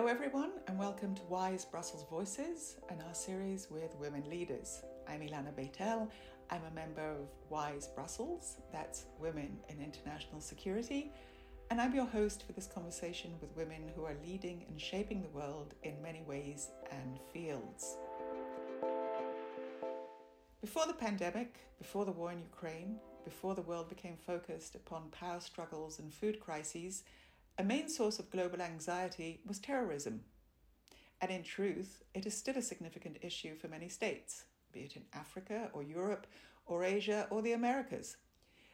Hello, everyone, and welcome to WIIS Brussels Voices and our series with women leaders. I'm Ilana Bet-El. I'm a member of WIIS Brussels, that's Women in International Security, and I'm your host for this conversation with women who are leading and shaping the world in many ways and fields. Before the pandemic, before the war in Ukraine, before the world became focused upon power struggles and food crises, a main source of global anxiety was terrorism. And in truth, it is still a significant issue for many states, be it in Africa or Europe or Asia or the Americas.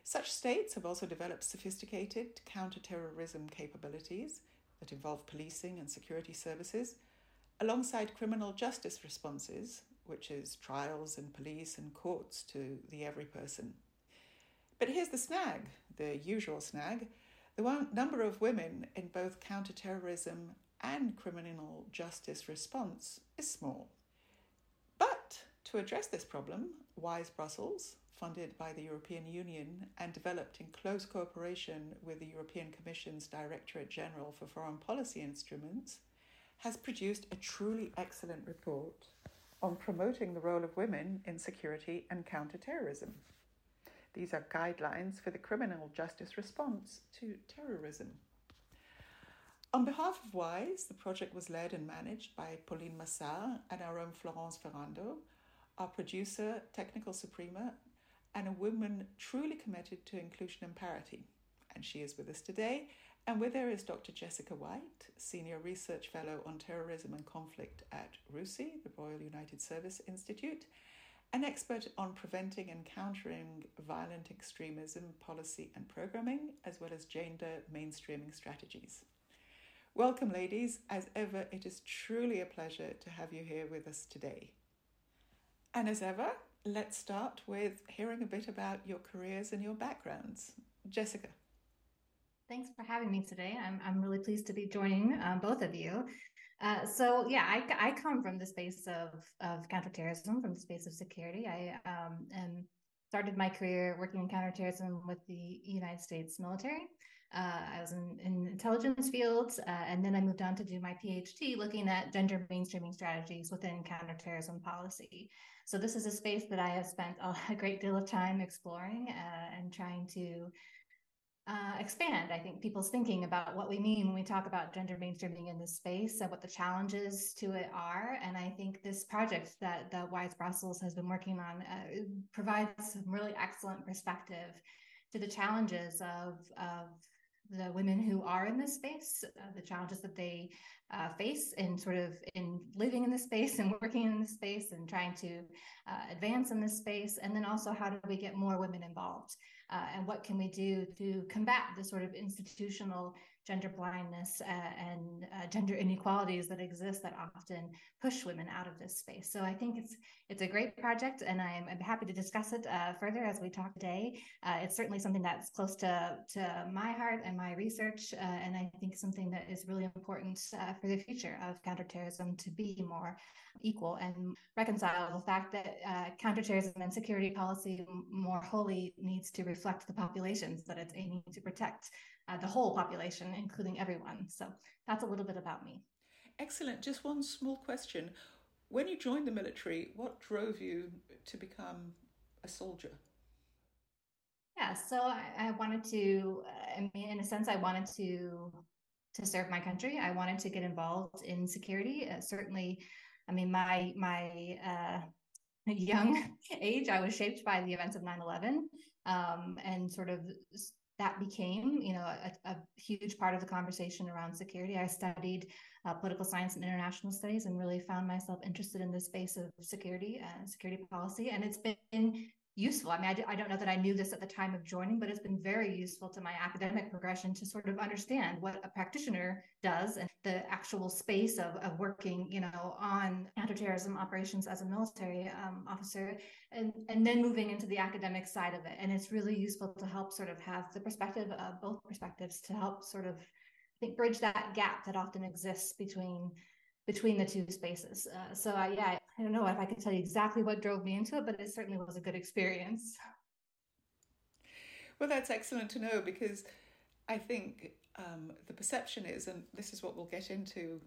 Such states have also developed sophisticated counterterrorism capabilities that involve policing and security services, alongside criminal justice responses which is trials and police and courts to the every person. But here's the snag, the usual snag. The number of women in both counterterrorism and criminal justice response is small. But to address this problem, WIIS Brussels, funded by the European Union and developed in close cooperation with the European Commission's Directorate General for Foreign Policy Instruments, has produced a truly excellent report on promoting the role of women in security and counterterrorism. These are guidelines for the criminal justice response to terrorism. On behalf of WIIS, the project was led and managed by Pauline Massart and our own Florence Ferrando, our producer, technical suprema, and a woman truly committed to inclusion and parity. And she is with us today and with her is Dr. Jessica White, Senior Research Fellow on Terrorism and Conflict at RUSI, the Royal United Service Institute, an expert on preventing and countering violent extremism policy and programming, as well as gender mainstreaming strategies. Welcome, ladies. As ever, it is truly a pleasure to have you here with us today. And as ever, let's start with hearing a bit about your careers and your backgrounds. Jessica. Thanks for having me today. I'm, I'm really pleased to be joining uh, both of you. Uh, so yeah, I, I come from the space of, of counterterrorism, from the space of security. I um, started my career working in counterterrorism with the United States military. Uh, I was in, in intelligence fields, uh, and then I moved on to do my PhD looking at gender mainstreaming strategies within counterterrorism policy. So this is a space that I have spent a, a great deal of time exploring uh, and trying to uh, expand, I think, people's thinking about what we mean when we talk about gender mainstreaming in this space and what the challenges to it are. And I think this project that the WIIS Brussels has been working on uh, provides some really excellent perspective to the challenges of, of the women who are in this space, uh, the challenges that they uh, face in sort of in living in this space and working in this space and trying to uh, advance in this space, and then also how do we get more women involved, uh, and what can we do to combat the sort of institutional gender blindness uh, and uh, gender inequalities that exist that often push women out of this space. So I think it's it's a great project, and I'm, I'm happy to discuss it uh, further as we talk today. Uh, it's certainly something that's close to to my heart and my research, uh, and I think something that is really important uh, for the future of counterterrorism to be more equal and reconcile the fact that counterterrorism and security policy more wholly needs to reflect the populations that it's aiming to protect uh, the whole population, including everyone. So that's a little bit about me. Excellent. Just one small question. When you joined the military, what drove you to become a soldier? Yeah, so I, I wanted to, uh, I mean, in a sense, I wanted to to serve my country. I wanted to get involved in security. Uh, certainly, I mean, my my uh, young age, I was shaped by the events of 9 11 um, and sort of that became, you know, a, a, huge part of the conversation around security. I studied uh, political science and international studies, and really found myself interested in the space of security and security policy. And it's been useful. I mean, I don't know that I knew this at the time of joining, but it's been very useful to my academic progression to sort of understand what a practitioner does and the actual space of, of working, you know, on counterterrorism operations as a military um, officer, and and then moving into the academic side of it. And it's really useful to help sort of have the perspective of both perspectives to help sort of I think bridge that gap that often exists between between the two spaces. Uh, so I, yeah, I don't know if I can tell you exactly what drove me into it, but it certainly was a good experience. Well, that's excellent to know because I think um, the perception is, and this is what we'll get into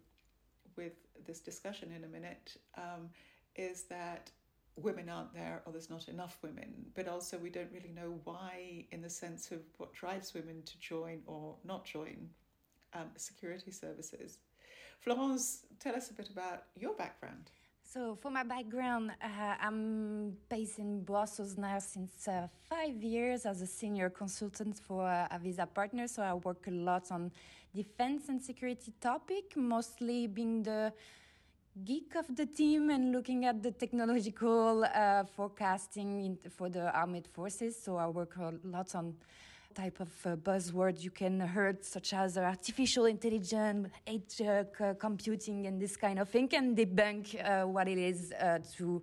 with this discussion in a minute um, is that women aren't there or there's not enough women, but also we don't really know why, in the sense of what drives women to join or not join um, security services. Florence, tell us a bit about your background. So, for my background, uh, I'm based in Brussels now since uh, five years as a senior consultant for uh, Avisa Partner. So, I work a lot on defense and security topic, mostly being the geek of the team and looking at the technological uh, forecasting for the armed forces. So, I work a lot on type of uh, buzzwords you can hear, such as artificial intelligence, edge uh, computing, and this kind of thing, and debunk uh, what it is uh, to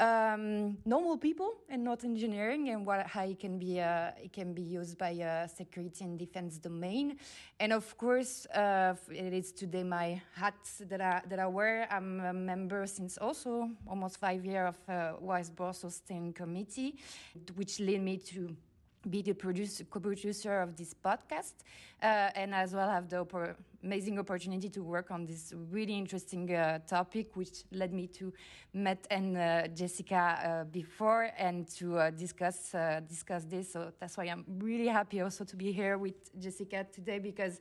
um, normal people and not engineering, and what how it can be it can be used by security and defense domain. And of course, it is today my hat that I that I wear. I'm a member since also almost five years of uh, WIIS Brussels Steering Committee, which led me to be the producer, co-producer of this podcast, uh, and as well have the amazing opportunity to work on this really interesting uh, topic, which led me to Matt and uh, Jessica uh, before and to uh, discuss uh, discuss this. So that's why I'm really happy also to be here with Jessica today because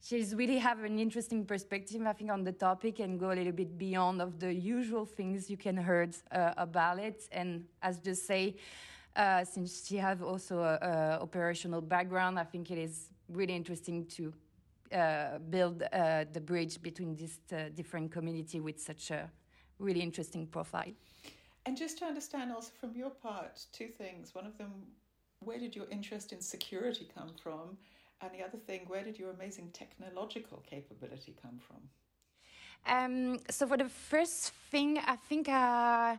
she's really have an interesting perspective, I think, on the topic and go a little bit beyond of the usual things you can heard about it. And as just say. Uh, since she has also a, a, operational background, I think it is really interesting to uh, build uh, the bridge between these uh, different community with such a really interesting profile. And just to understand also from your part, two things. One of them, where did your interest in security come from? And the other thing, where did your amazing technological capability come from? Um, so for the first thing, I think uh,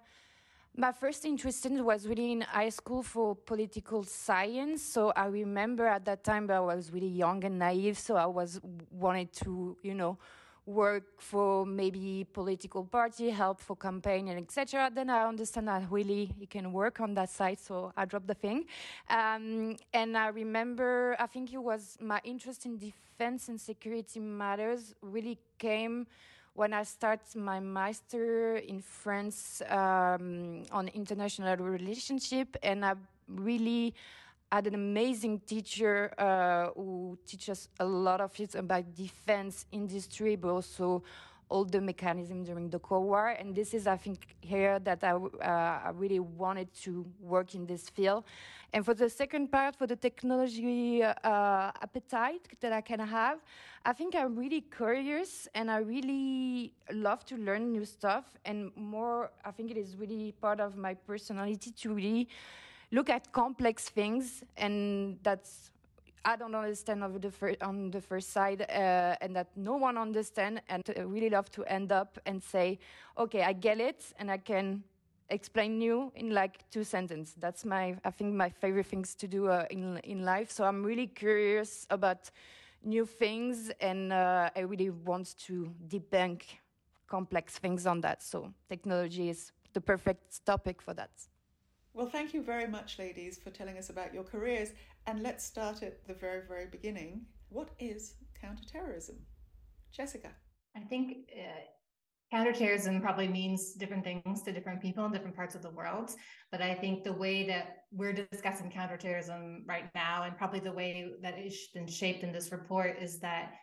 my first interest in was really in high school for political science. So I remember at that time I was really young and naive. So I was wanted to, you know, work for maybe political party, help for campaign and etc. Then I understand that really you can work on that side. So I dropped the thing. Um, and I remember, I think it was my interest in defense and security matters really came when I started my master in France um, on international relationship, and I really had an amazing teacher uh, who teaches a lot of it about defense industry, but also all the mechanism during the Cold War. And this is, I think, here that I, uh, I really wanted to work in this field. And for the second part, for the technology uh, appetite that I can have, I think I'm really curious and I really love to learn new stuff. And more, I think it is really part of my personality to really look at complex things. And that's I don't understand of the fir- on the first side, uh, and that no one understand, and I really love to end up and say, okay, I get it, and I can explain you in like two sentences. That's my, I think, my favorite things to do uh, in in life. So I'm really curious about new things, and uh, I really want to debunk complex things on that. So technology is the perfect topic for that. Well, thank you very much, ladies, for telling us about your careers. And let's start at the very, very beginning. What is counterterrorism? Jessica. I think uh, counterterrorism probably means different things to different people in different parts of the world. But I think the way that we're discussing counterterrorism right now, and probably the way that it's been shaped in this report, is that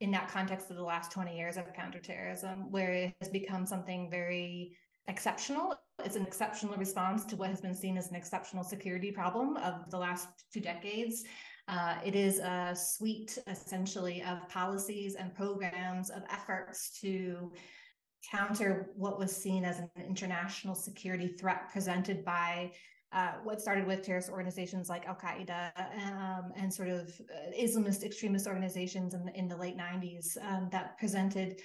in that context of the last 20 years of counterterrorism, where it has become something very exceptional. It's an exceptional response to what has been seen as an exceptional security problem of the last two decades. Uh, it is a suite, essentially, of policies and programs of efforts to counter what was seen as an international security threat presented by uh, what started with terrorist organizations like Al Qaeda um, and sort of uh, Islamist extremist organizations in the, in the late 90s um, that presented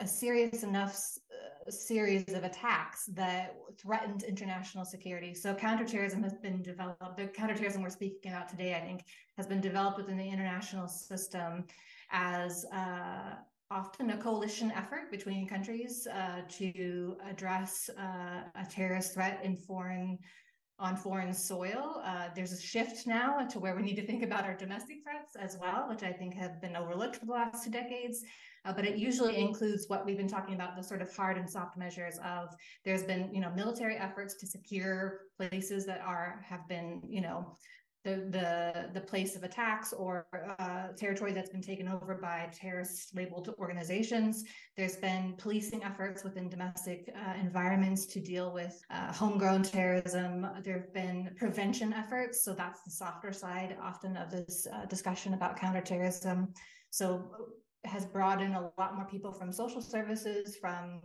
a serious enough uh, series of attacks that threatened international security. So counterterrorism has been developed. The counterterrorism we're speaking about today, I think, has been developed within the international system as uh, often a coalition effort between countries uh, to address uh, a terrorist threat in foreign on foreign soil. Uh, there's a shift now to where we need to think about our domestic threats as well, which I think have been overlooked for the last two decades. Uh, but it usually includes what we've been talking about the sort of hard and soft measures of there's been you know military efforts to secure places that are have been you know the the the place of attacks or uh, territory that's been taken over by terrorist labeled organizations. There's been policing efforts within domestic uh, environments to deal with uh, homegrown terrorism. There have been prevention efforts, so that's the softer side often of this uh, discussion about counterterrorism. So has brought in a lot more people from social services, from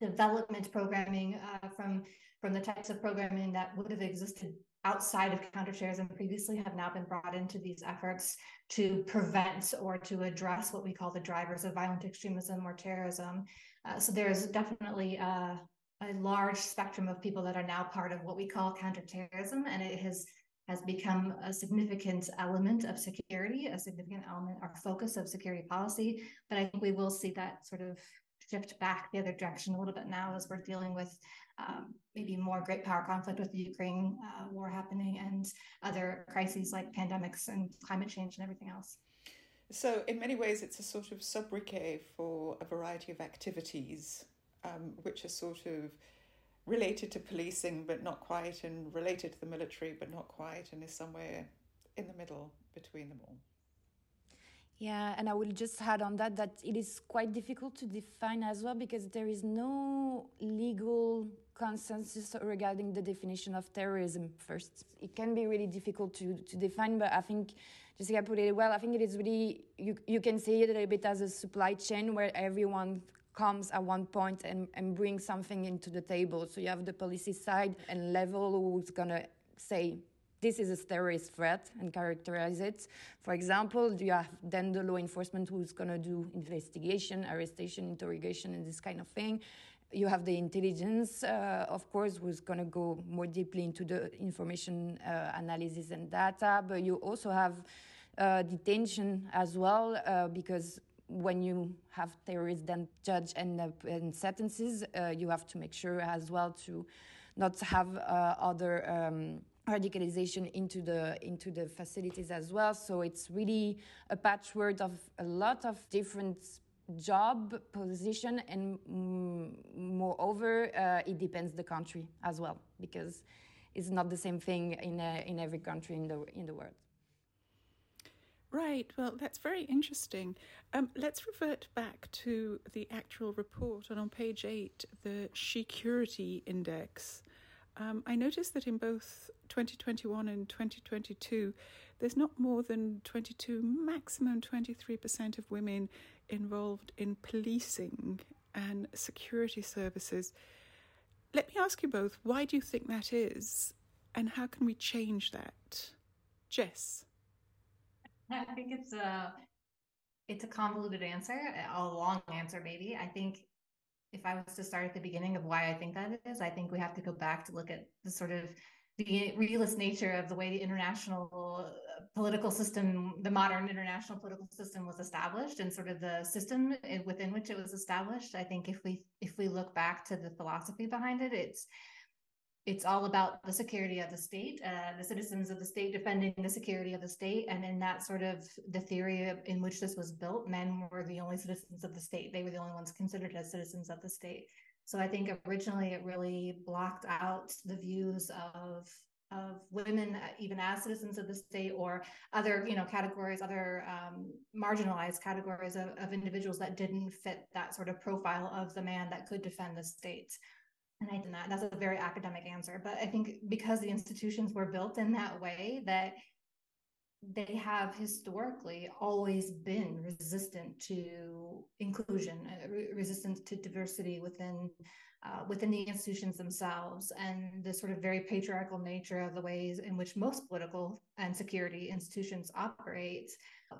development programming, uh, from from the types of programming that would have existed outside of counterterrorism previously have now been brought into these efforts to prevent or to address what we call the drivers of violent extremism or terrorism. Uh, so there's definitely a, a large spectrum of people that are now part of what we call counterterrorism, and it has has become a significant element of security, a significant element or focus of security policy. But I think we will see that sort of shift back the other direction a little bit now as we're dealing with um, maybe more great power conflict with the Ukraine uh, war happening and other crises like pandemics and climate change and everything else. So, in many ways, it's a sort of sobriquet for a variety of activities, um, which are sort of related to policing but not quite, and related to the military but not quite, and is somewhere in the middle between them all. Yeah, and I will just add on that that it is quite difficult to define as well because there is no legal consensus regarding the definition of terrorism first. It can be really difficult to, to define, but I think Jessica put it well. I think it is really, you, you can see it a little bit as a supply chain where everyone comes at one point and, and brings something into the table. So you have the policy side and level who's going to say, this is a terrorist threat and characterize it. For example, you have then the law enforcement who's going to do investigation, arrestation, interrogation, and this kind of thing. You have the intelligence, uh, of course, who's going to go more deeply into the information uh, analysis and data. But you also have uh, detention as well, uh, because when you have terrorists then judge and, uh, sentences, uh, you have to make sure as well to not have uh, other um, radicalization into the into the facilities as well. So it's really a patchwork of a lot of different job position and moreover uh, it depends the country as well because it's not the same thing in uh, in every country in the in the world Right, well, that's very interesting. Um, let's revert back to the actual report. And on page eight, the Security Index. Um, I noticed that in both 2021 and 2022, there's not more than 22, maximum 23% of women involved in policing and security services. Let me ask you both why do you think that is, and how can we change that? Jess. I think it's a it's a convoluted answer, a long answer maybe. I think if I was to start at the beginning of why I think that is, I think we have to go back to look at the sort of the realist nature of the way the international uh, political system, the modern international political system was established and sort of the system within which it was established. I think if we if we look back to the philosophy behind it, it's it's all about the security of the state, uh, the citizens of the state defending the security of the state. And in that sort of the theory in which this was built, men were the only citizens of the state. They were the only ones considered as citizens of the state. So I think originally it really blocked out the views of of women, uh, even as citizens of the state, or other you know categories, other um, marginalized categories of, of individuals that didn't fit that sort of profile of the man that could defend the state. And I did not. That's a very academic answer. But I think because the institutions were built in that way, that they have historically always been resistant to inclusion, uh, re- resistant to diversity within uh, within the institutions themselves, and the sort of very patriarchal nature of the ways in which most political and security institutions operate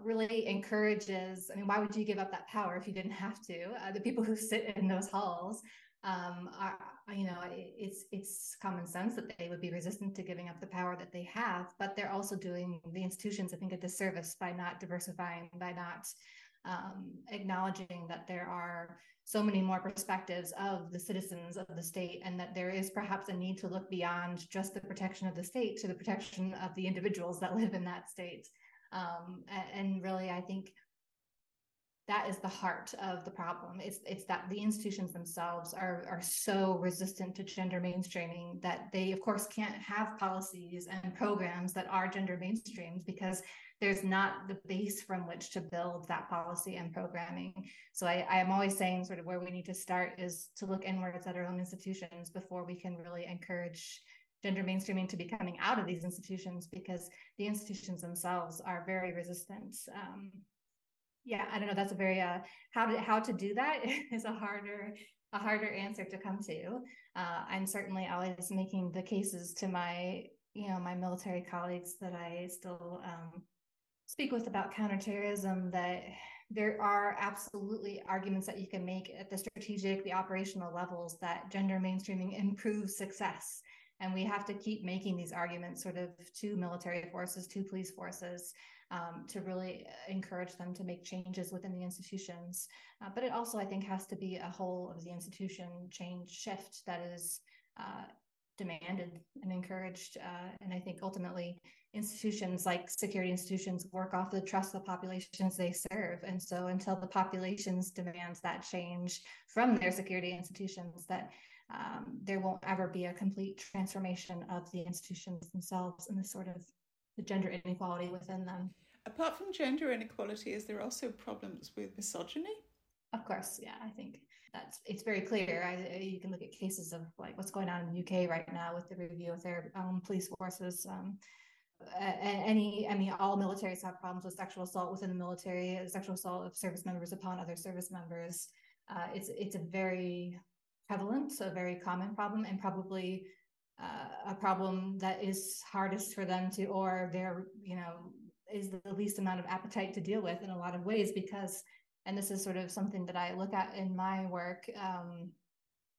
really encourages. I mean, why would you give up that power if you didn't have to? Uh, the people who sit in those halls um, are, you know, it's it's common sense that they would be resistant to giving up the power that they have, but they're also doing the institutions, I think, a disservice by not diversifying, by not um, acknowledging that there are so many more perspectives of the citizens of the state and that there is perhaps a need to look beyond just the protection of the state to the protection of the individuals that live in that state. Um, and really i think that is the heart of the problem. It's it's that the institutions themselves are are so resistant to gender mainstreaming that they of course can't have policies and programs that are gender mainstreamed because there's not the base from which to build that policy and programming. So I, I am always saying sort of where we need to start is to look inwards at our own institutions before we can really encourage gender mainstreaming to be coming out of these institutions because the institutions themselves are very resistant um, yeah i don't know that's a very uh how to how to do that is a harder a harder answer to come to. Uh, i'm certainly always making the cases to my you know my military colleagues that i still um, speak with about counterterrorism that there are absolutely arguments that you can make at the strategic the operational levels that gender mainstreaming improves success. And we have to keep making these arguments sort of to military forces to police forces um, to really encourage them to make changes within the institutions. Uh, but it also, I think, has to be a whole of the institution change shift that is uh, demanded and encouraged. Uh, and I think ultimately, institutions like security institutions work off the trust of the populations they serve. And so, until the populations demand that change from their security institutions, that um, there won't ever be a complete transformation of the institutions themselves and the sort of the gender inequality within them. Apart from gender inequality, is there also problems with misogyny? Of course, yeah, I think that's it's very clear. I, you can look at cases of like what's going on in the UK right now with the review of their um, police forces. Um, any, I mean, all militaries have problems with sexual assault within the military, sexual assault of service members upon other service members. Uh, it's it's a very prevalent, a very common problem, and probably uh, a problem that is hardest for them to, or they're, you know, is the least amount of appetite to deal with in a lot of ways because, and this is sort of something that I look at in my work, um,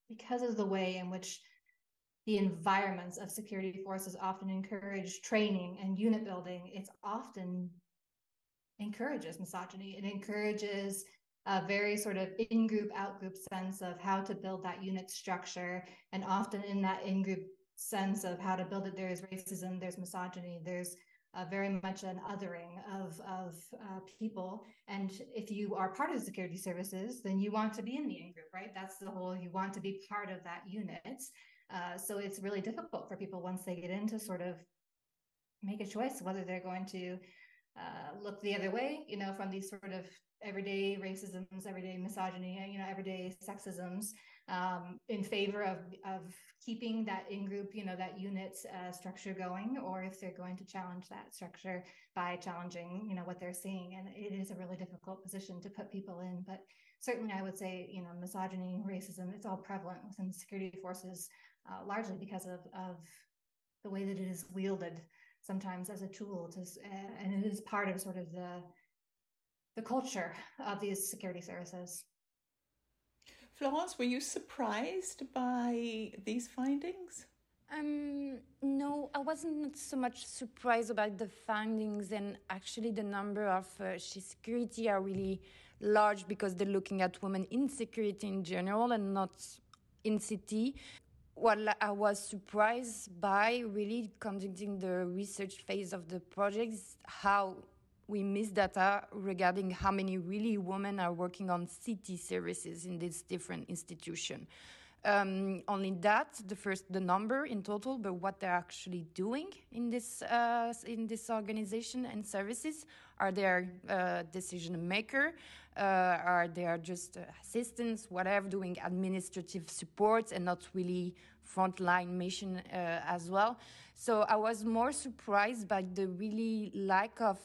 because of the way in which the environments of security forces often encourage training and unit building, it's often encourages misogyny. It encourages a very sort of in group, out group sense of how to build that unit structure. And often in that in group sense of how to build it. There is racism, there's misogyny, there's uh, very much an othering of of uh, people. And if you are part of the security services, then you want to be in the in group, right? That's the whole. You want to be part of that unit. Uh, so it's really difficult for people once they get in to sort of make a choice whether they're going to uh, look the other way, you know, from these sort of everyday racisms, everyday misogyny, you know, everyday sexisms, um, in favor of of keeping that in group, you know, that unit uh, structure going, or if they're going to challenge that structure by challenging, you know, what they're seeing. And it is a really difficult position to put people in. But certainly, I would say, you know, misogyny, and racism, it's all prevalent within security forces, uh, largely because of of the way that it is wielded sometimes as a tool to, uh, and it is part of sort of the the culture of these security services. Florence, were you surprised by these findings? Um, no, I wasn't so much surprised about the findings, and actually, the number of uh, security are really large because they're looking at women in security in general and not in CT. What I was surprised by really conducting the research phase of the project is how we miss data regarding how many really women are working on CT services in this different institution. Um, only that, the first, the number in total, but what they're actually doing in this uh, in this organization and services. Are they uh, decision maker? Uh, are they just assistants, whatever, doing administrative support and not really frontline mission uh, as well? So I was more surprised by the really lack of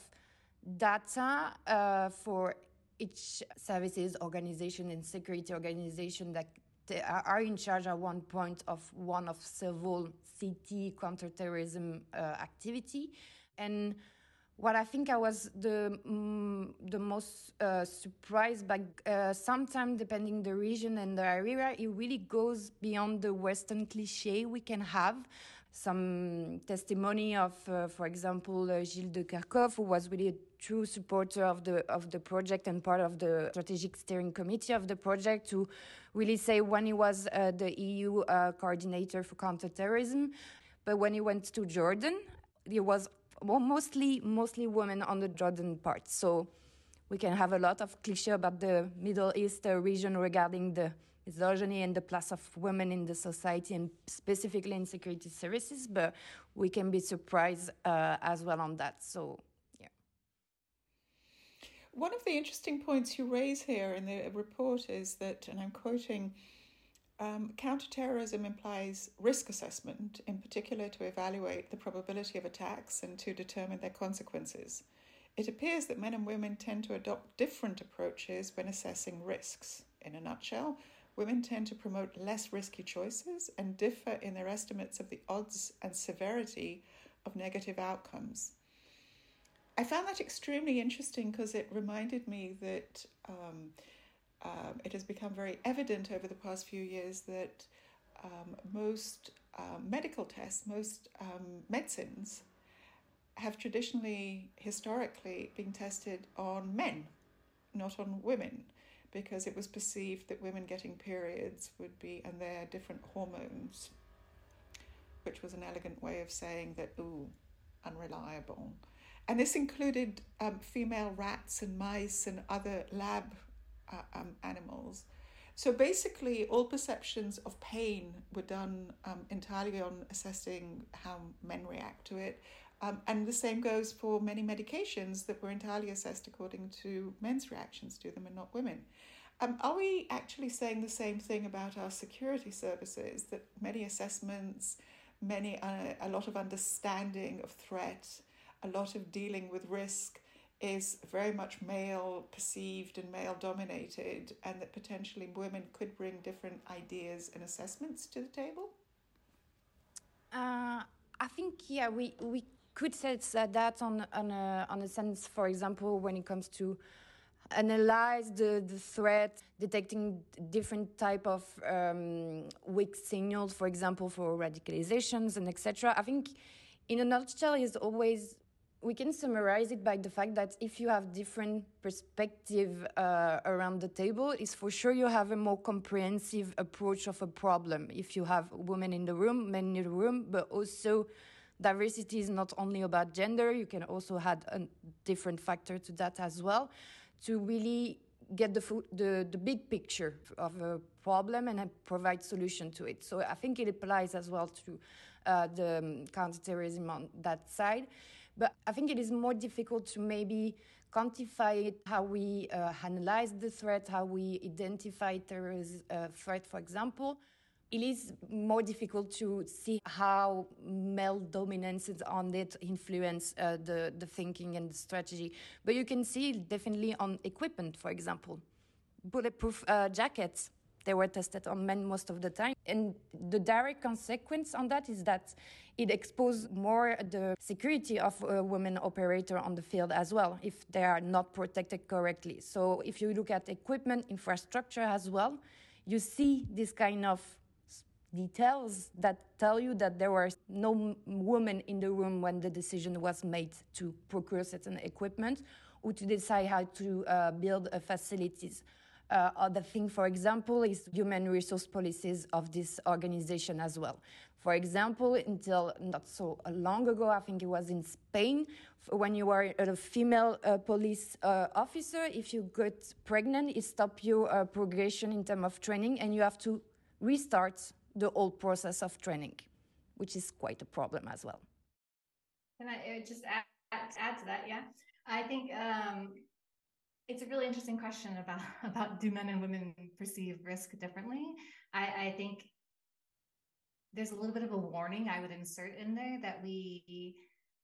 data uh, for each services organization and security organization that are in charge at one point of one of several CT counterterrorism uh, activity. And what I think I was the mm, the most uh, surprised by, uh, sometimes depending the region and the area, it really goes beyond the Western cliche we can have some testimony of, uh, for example, uh, Gilles de Kerchove, who was really true supporter of the of the project and part of the strategic steering committee of the project, to really say when he was uh, the EU uh, coordinator for counterterrorism, but when he went to Jordan, he was mostly mostly women on the Jordan part. So we can have a lot of cliche about the Middle East uh, region regarding the misogyny and the place of women in the society and specifically in security services, but we can be surprised uh, as well on that. So. One of the interesting points you raise here in the report is that, and I'm quoting, um, counterterrorism implies risk assessment, in particular to evaluate the probability of attacks and to determine their consequences. It appears that men and women tend to adopt different approaches when assessing risks. In a nutshell, women tend to promote less risky choices and differ in their estimates of the odds and severity of negative outcomes. I found that extremely interesting because it reminded me that um, um, it has become very evident over the past few years that um, most um, medical tests, most um, medicines, have traditionally, historically, been tested on men, not on women because it was perceived that women getting periods would be, and their different hormones, which was an elegant way of saying that, ooh, unreliable. And this included um, female rats and mice and other lab uh, um, animals. So basically, all perceptions of pain were done um, entirely on assessing how men react to it. Um, and the same goes for many medications that were entirely assessed according to men's reactions to them and not women. Um, are we actually saying the same thing about our security services? That many assessments, many uh, a lot of understanding of threat, a lot of dealing with risk is very much male perceived and male dominated, and that potentially women could bring different ideas and assessments to the table? Uh, I think yeah, we we could say that on on a, on a sense, for example, when it comes to analyze the, the threat, detecting different type of um, weak signals, for example, for radicalizations and etc. I think, in a nutshell, is always we can summarize it by the fact that if you have different perspective uh, around the table, is for sure you have a more comprehensive approach of a problem. If you have women in the room, men in the room, but also diversity is not only about gender. You can also add a different factor to that as well to really get the, the, the big picture of a problem and provide solution to it. So I think it applies as well to uh, the um, counterterrorism on that side. But I think it is more difficult to maybe quantify it, how we uh, analyze the threat, how we identify terrorist uh, threat, for example it is more difficult to see how male dominance on it influence uh, the, the thinking and the strategy. But you can see definitely on equipment, for example. Bulletproof uh, jackets, they were tested on men most of the time. And the direct consequence on that is that it exposes more the security of a women operator on the field as well, if they are not protected correctly. So if you look at equipment, infrastructure as well, you see this kind of details that tell you that there were no women in the room when the decision was made to procure certain equipment or to decide how to uh, build facilities. Uh, other thing, for example, is human resource policies of this organization as well. For example, until not so long ago, I think it was in Spain, when you were a female uh, police uh, officer, if you got pregnant, it stopped your uh, progression in terms of training and you have to restart the whole process of training, which is quite a problem as well. Can I uh, just add, add to that? Yeah, I think um, it's a really interesting question about about do men and women perceive risk differently. I, I think there's a little bit of a warning I would insert in there that we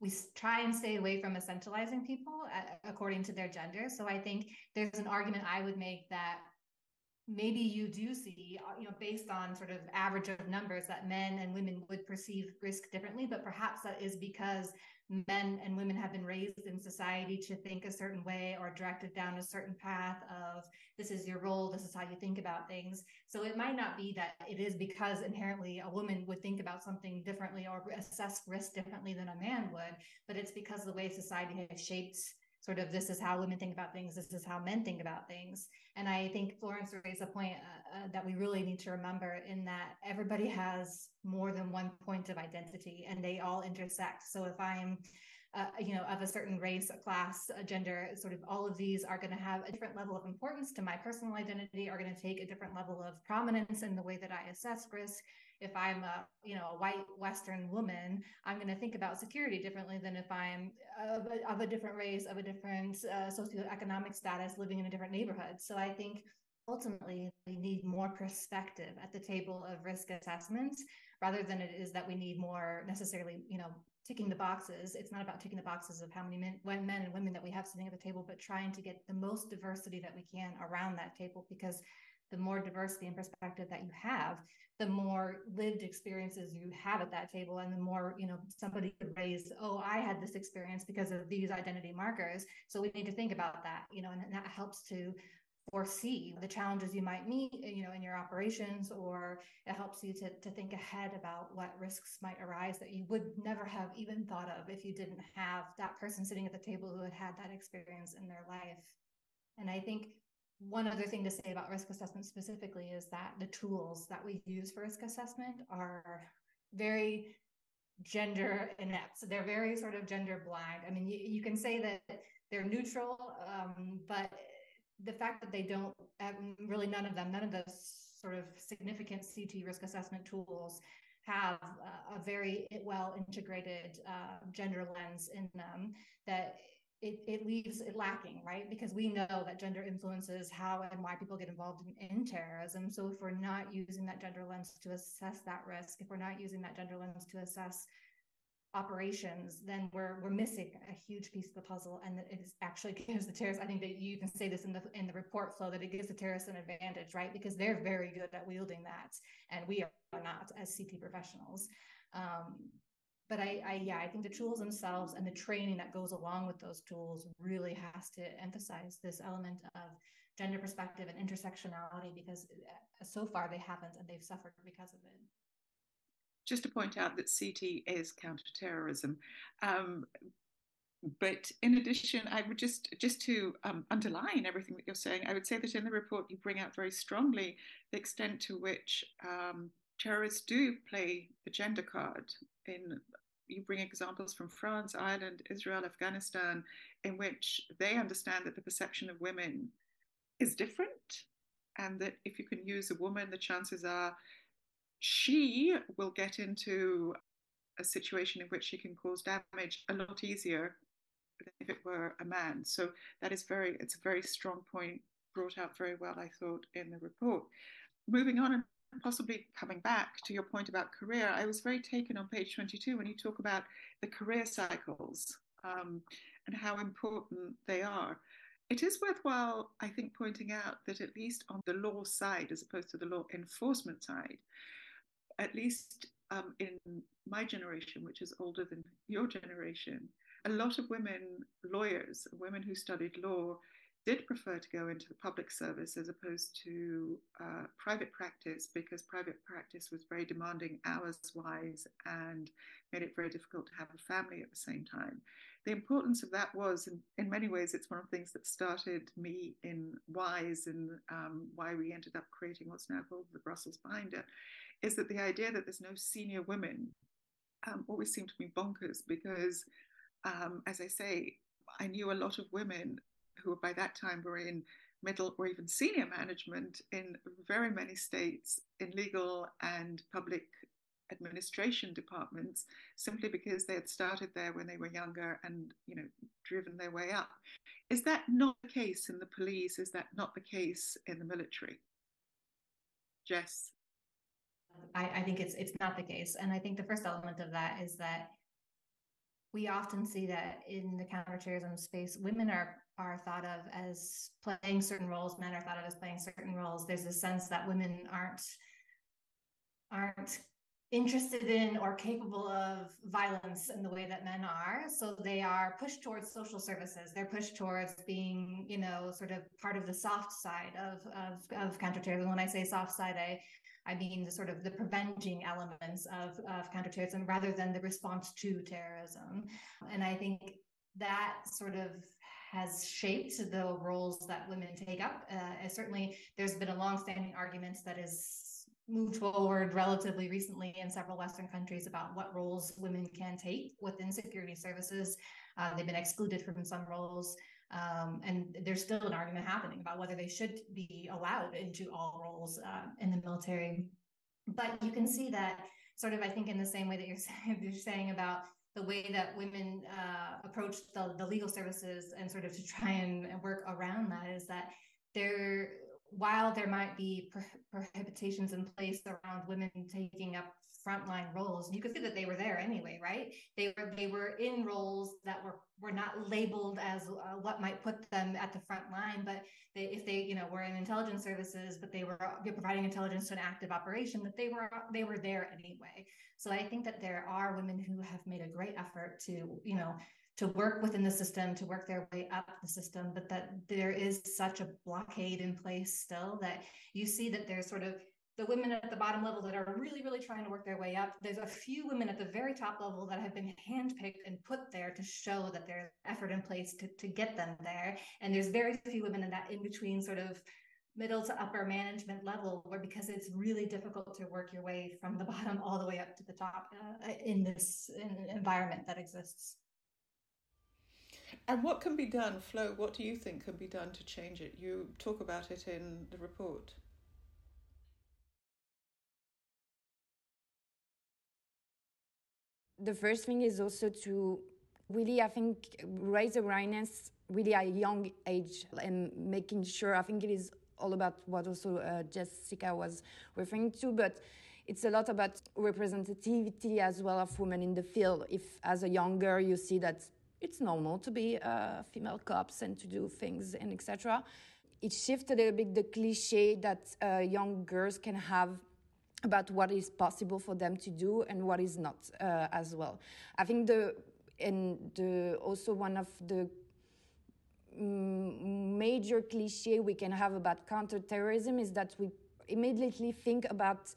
we try and stay away from essentializing people uh, according to their gender. So I think there's an argument I would make that maybe you do see, uh, you know, based on sort of average of numbers that men and women would perceive risk differently, but perhaps that is because men and women have been raised in society to think a certain way or directed down a certain path of this is your role, this is how you think about things. So it might not be that it is because inherently a woman would think about something differently or assess risk differently than a man would, but it's because the way society has shaped sort of this is how women think about things, this is how men think about things. And I think Florence raised a point uh, uh, that we really need to remember in that everybody has more than one point of identity and they all intersect. So if I'm uh, you know, of a certain race, a class, a gender, sort of all of these are going to have a different level of importance to my personal identity, are going to take a different level of prominence in the way that I assess risk if I'm a you know a white Western woman, I'm going to think about security differently than if I'm of a, of a different race, of a different uh, socioeconomic status, living in a different neighborhood. So I think ultimately we need more perspective at the table of risk assessment rather than it is that we need more necessarily you know ticking the boxes it's not about ticking the boxes of how many men, when men and women that we have sitting at the table but trying to get the most diversity that we can around that table because the more diversity and perspective that you have the more lived experiences you have at that table and the more you know somebody could raise oh i had this experience because of these identity markers. So we need to think about that you know and that helps to foresee the challenges you might meet you know in your operations or it helps you to, to think ahead about what risks might arise that you would never have even thought of if you didn't have that person sitting at the table who had had that experience in their life. And i think one other thing to say about risk assessment specifically is that the tools that we use for risk assessment are very gender inept. So they're very sort of gender blind. I mean, you, you can say that they're neutral, um, but the fact that they don't um, really none of them, none of those sort of significant CT risk assessment tools have uh, a very well integrated uh, gender lens in them that it, it leaves it lacking, right? Because we know that gender influences how and why people get involved in, in, terrorism. So if we're not using that gender lens to assess that risk, if we're not using that gender lens to assess operations, then we're we're missing a huge piece of the puzzle, and it actually gives the terrorists. I think that you can say this in the in the report flow that it gives the terrorists an advantage, right? Because they're very good at wielding that, and we are not as CT professionals. Um, but I, I yeah i think the tools themselves and the training that goes along with those tools really has to emphasize this element of gender perspective and intersectionality because uh, so far they haven't and they've suffered because of it. Just to point out that ct is counterterrorism um, but in addition i would just just to um, underline everything that you're saying i would say that in the report you bring out very strongly the extent to which um, terrorists do play the gender card in you bring examples from France, Ireland, Israel, Afghanistan, in which they understand that the perception of women is different, and that if you can use a woman, the chances are she will get into a situation in which she can cause damage a lot easier than if it were a man. So that is very, it's a very strong point brought out very well, I thought, in the report. Moving on possibly coming back to your point about career, I was very taken on page 22 when you talk about the career cycles um, and how important they are. It is worthwhile, I think, pointing out that at least on the law side, as opposed to the law enforcement side, at least um, in my generation, which is older than your generation, a lot of women lawyers, women who studied law, did prefer to go into the public service as opposed to uh, private practice because private practice was very demanding hours wise and made it very difficult to have a family at the same time. The importance of that was, in, in many ways, it's one of the things that started me in WIIS and um, why we ended up creating what's now called the Brussels Binder, is that the idea that there's no senior women um, always seemed to me bonkers because, um, as I say, I knew a lot of women who by that time were in middle or even senior management in very many states in legal and public administration departments simply because they had started there when they were younger and you know driven their way up. Is that not the case in the police? Is that not the case in the military? Jess? I, I think it's it's not the case. And i think the first element of that is that we often see that in the counterterrorism space women are are thought of as playing certain roles, men are thought of as playing certain roles. There's a sense that women aren't aren't interested in or capable of violence in the way that men are. So they are pushed towards social services. They're pushed towards being, you know, sort of part of the soft side of of, of counterterrorism. When I say soft side, I I mean the sort of the preventing elements of, of counterterrorism rather than the response to terrorism. And I think that sort of has shaped the roles that women take up. Uh, certainly, there's been a long-standing argument that is moved forward relatively recently in several Western countries about what roles women can take within security services. Uh, they've been excluded from some roles. Um, and there's still an argument happening about whether they should be allowed into all roles uh, in the military. But you can see that sort of, I think, in the same way that you're saying, you're saying about the way that women uh, approach the, the legal services and sort of to try and work around that is that they're while there might be prohibitions in place around women taking up frontline roles, you could see that they were there anyway, right? They were they were in roles that were were not labeled as uh, what might put them at the front line, but they, if they you know were in intelligence services, but they were providing intelligence to an active operation, that they were they were there anyway. So I think that there are women who have made a great effort to you know to work within the system, to work their way up the system, but that there is such a blockade in place still that you see that there's sort of the women at the bottom level that are really, really trying to work their way up. There's a few women at the very top level that have been handpicked and put there to show that there's effort in place to, to get them there. And there's very few women in that in between sort of middle to upper management level where because it's really difficult to work your way from the bottom all the way up to the top uh, in this in environment that exists. And what can be done, Flo? What do you think can be done to change it? You talk about it in the report. The first thing is also to really, I think, raise awareness really at a young age and making sure, I think it is all about what also uh, Jessica was referring to, but it's a lot about representativity as well of women in the field. If as a young girl you see that it's normal to be uh, female cops and to do things and etc. It shifted a little bit the cliche that uh, young girls can have about what is possible for them to do and what is not uh, as well. I think the and the also one of the major cliche we can have about counterterrorism is that we immediately think about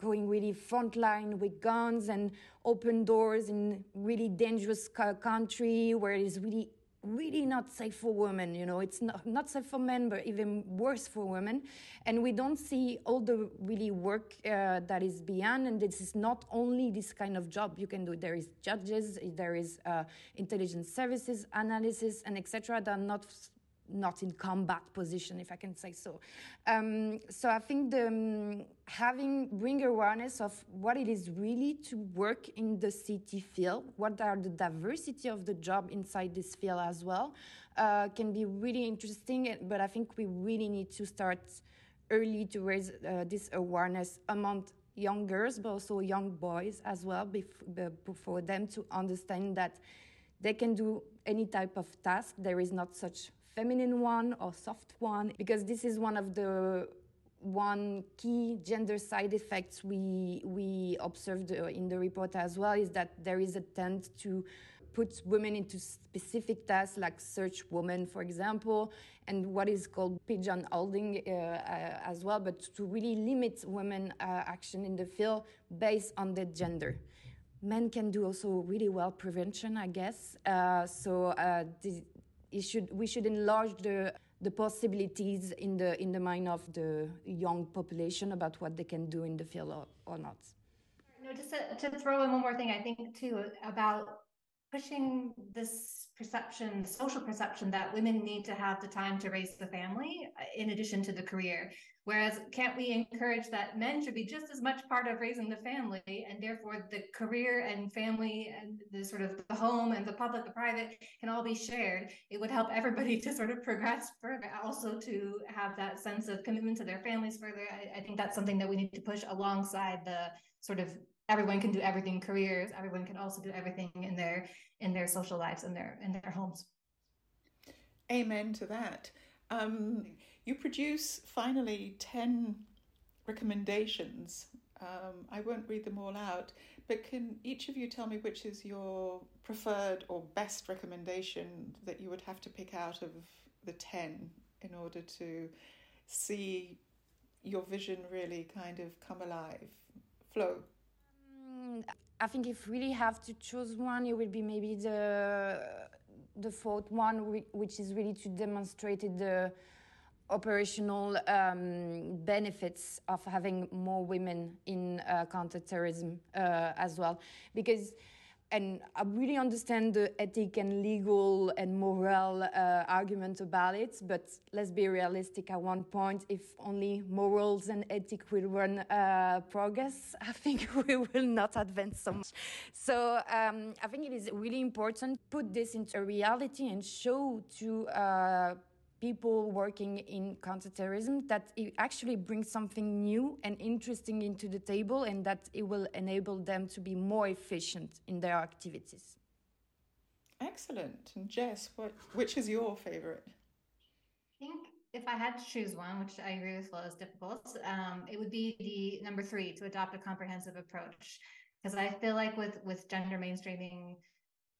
going really frontline with guns and open doors in really dangerous country where it is really really not safe for women you know? It's not, not safe for men but even worse for women. And we don't see all the really work uh, that is beyond and this is not only this kind of job. You can do there is judges there is uh, intelligence services analysis and etc that are not not in combat position, if I can say so. Um, so I think the, um, having bring awareness of what it is really to work in the CT field, what are the diversity of the job inside this field as well, uh, can be really interesting. But I think we really need to start early to raise uh, this awareness among young girls, but also young boys as well, for them to understand that they can do any type of task. There is not such feminine one or soft one because this is one of the one key gender side effects we we observed uh, in the report as well is that there is a tend to put women into specific tasks like search woman for example and what is called pigeonholing uh, uh, as well but to really limit women uh, action in the field based on their gender. Men can do also really well prevention i guess. Uh, so uh, the, should, we should enlarge the, the possibilities in the, in the mind of the young population about what they can do in the field or, or not. No, just to, to throw in one more thing, I think too about pushing this perception, social perception that women need to have the time to raise the family uh, in addition to the career. Whereas, can't we encourage that men should be just as much part of raising the family, and therefore the career and family and the sort of the home and the public, the private can all be shared? It would help everybody to sort of progress further, also to have that sense of commitment to their families further. I, I think that's something that we need to push alongside the sort of everyone can do everything careers everyone can also do everything in their in their social lives and their in their homes amen to that um, you produce finally 10 recommendations Um, I won't read them all out, but can each of you tell me which is your preferred or best recommendation that you would have to pick out of the 10 in order to see your vision really kind of come alive? Flo? I think if we really have to choose one, it would be maybe the the fourth one, which is really to demonstrate the operational um, benefits of having more women in uh, counterterrorism uh, as well, because and I really understand the ethic and legal and moral uh, argument about it, but let's be realistic at one point. If only morals and ethic will run uh, progress, I think we will not advance so much. So um, I think it is really important to put this into reality and show to uh, people working in counterterrorism that it actually brings something new and interesting into the table and that it will enable them to be more efficient in their activities. Excellent. And Jess, what which is your favorite? I think if I had to choose one, which I agree with Flo is difficult, um, it would be the number three to adopt a comprehensive approach. Because I feel like with with gender mainstreaming,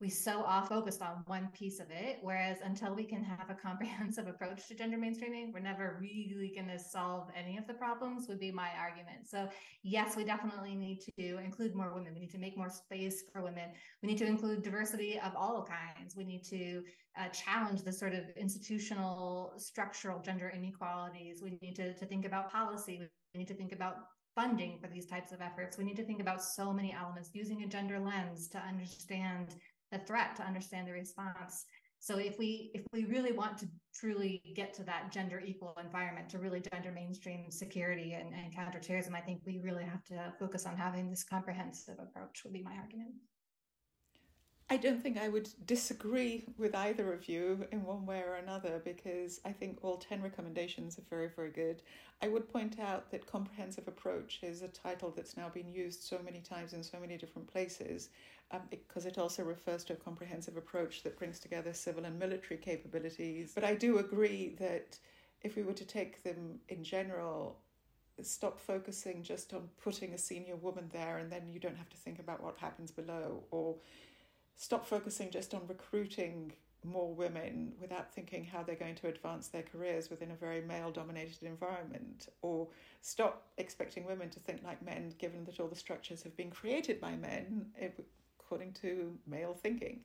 we so off focused on one piece of it. Whereas until we can have a comprehensive approach to gender mainstreaming, we're never really going to solve any of the problems, would be my argument. So, yes, we definitely need to include more women. We need to make more space for women. We need to include diversity of all kinds. We need to uh, challenge the sort of institutional, structural gender inequalities. We need to, to think about policy. We need to think about funding for these types of efforts. We need to think about so many elements using a gender lens to understand the threat to understand the response. So if we if we really want to truly get to that gender equal environment to really gender mainstream security and, and counterterrorism i think we really have to focus on having this comprehensive approach would be my argument I don't think I would disagree with either of you in one way or another because I think all 10 recommendations are very, very good. I would point out that comprehensive approach is a title that's now been used so many times in so many different places um, because it also refers to a comprehensive approach that brings together civil and military capabilities. But I do agree that if we were to take them in general, stop focusing just on putting a senior woman there and then you don't have to think about what happens below or stop focusing just on recruiting more women without thinking how they're going to advance their careers within a very male dominated environment, or stop expecting women to think like men, given that all the structures have been created by men according to male thinking.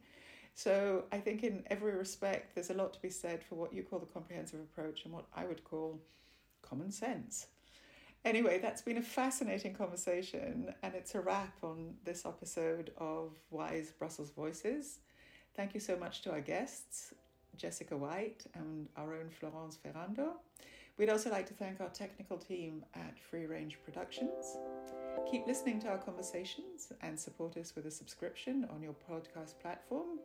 So I think in every respect, there's a lot to be said for what you call the comprehensive approach and what I would call common sense. Anyway, that's been a fascinating conversation, and it's a wrap on this episode of WIIS Brussels Voices. Thank you so much to our guests, Jessica White and our own Florence Ferrando. We'd also like to thank our technical team at Free Range Productions. Keep listening to our conversations and support us with a subscription on your podcast platform.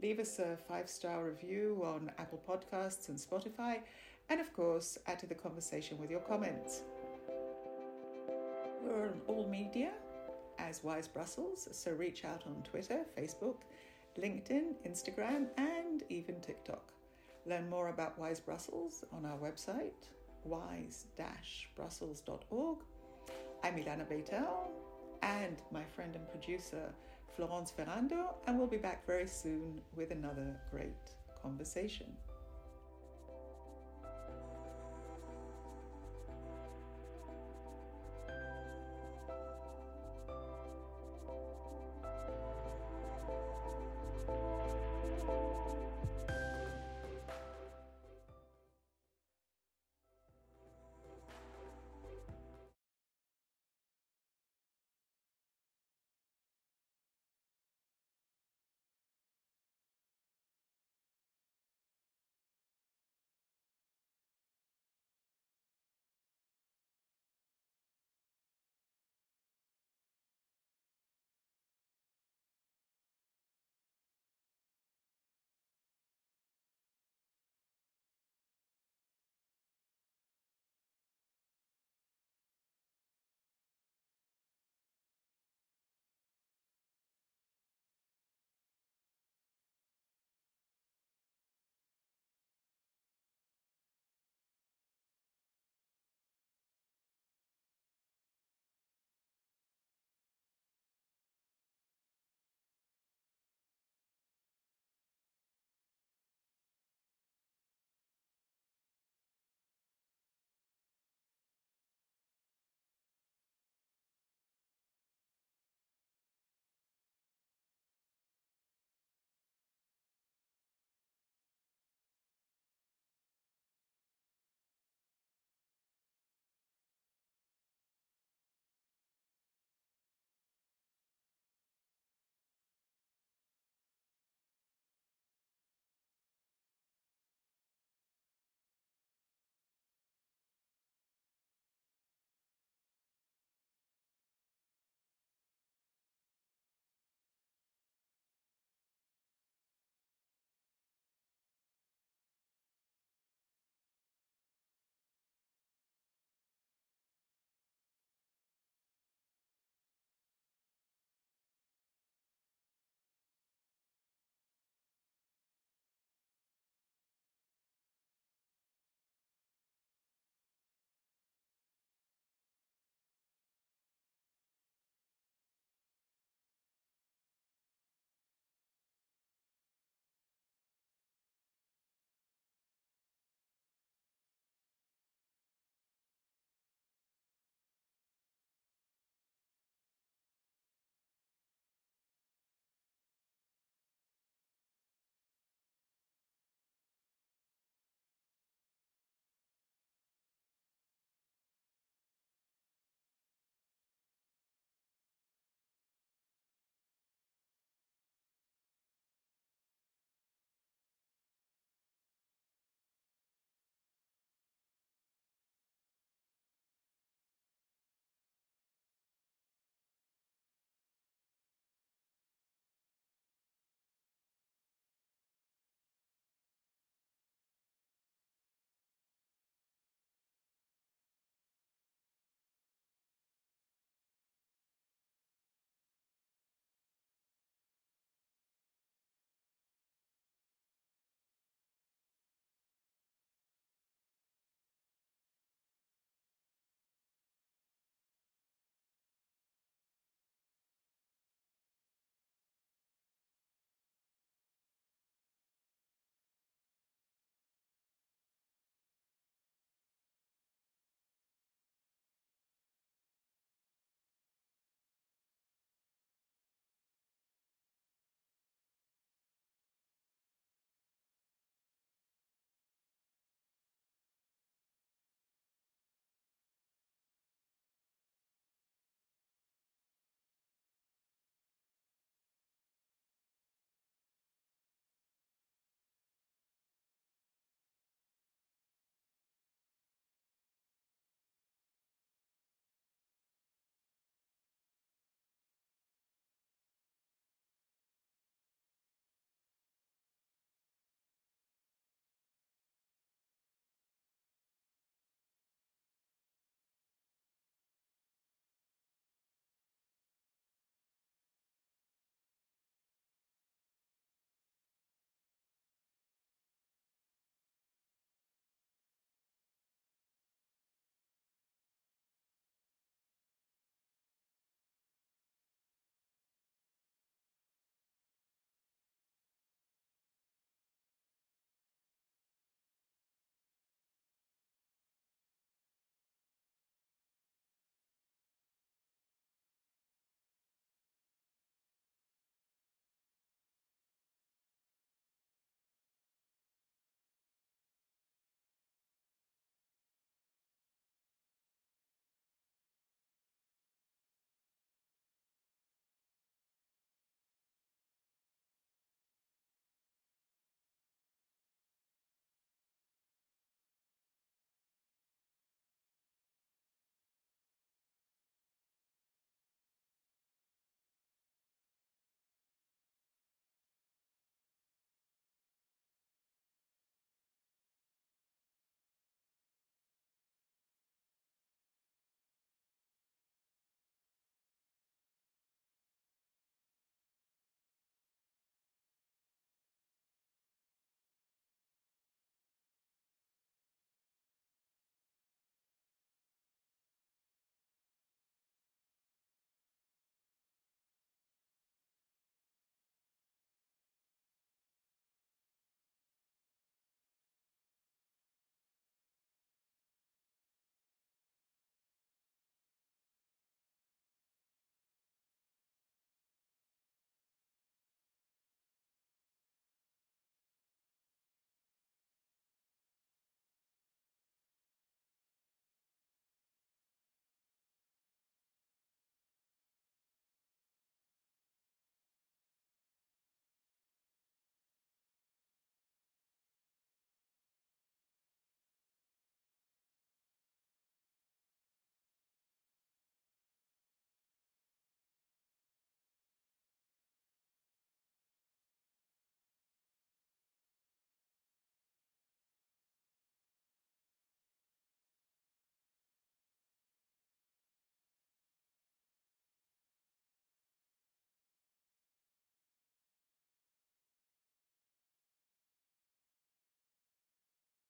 Leave us a five star review on Apple Podcasts and Spotify, and of course, add to the conversation with your comments. We're on all media as WIIS Brussels, so reach out on Twitter, Facebook, LinkedIn, Instagram, and even TikTok. Learn more about WIIS Brussels on our website, wise-brussels.org. I'm Ilana Bet-El and my friend and producer Florence Ferrando, and we'll be back very soon with another great conversation.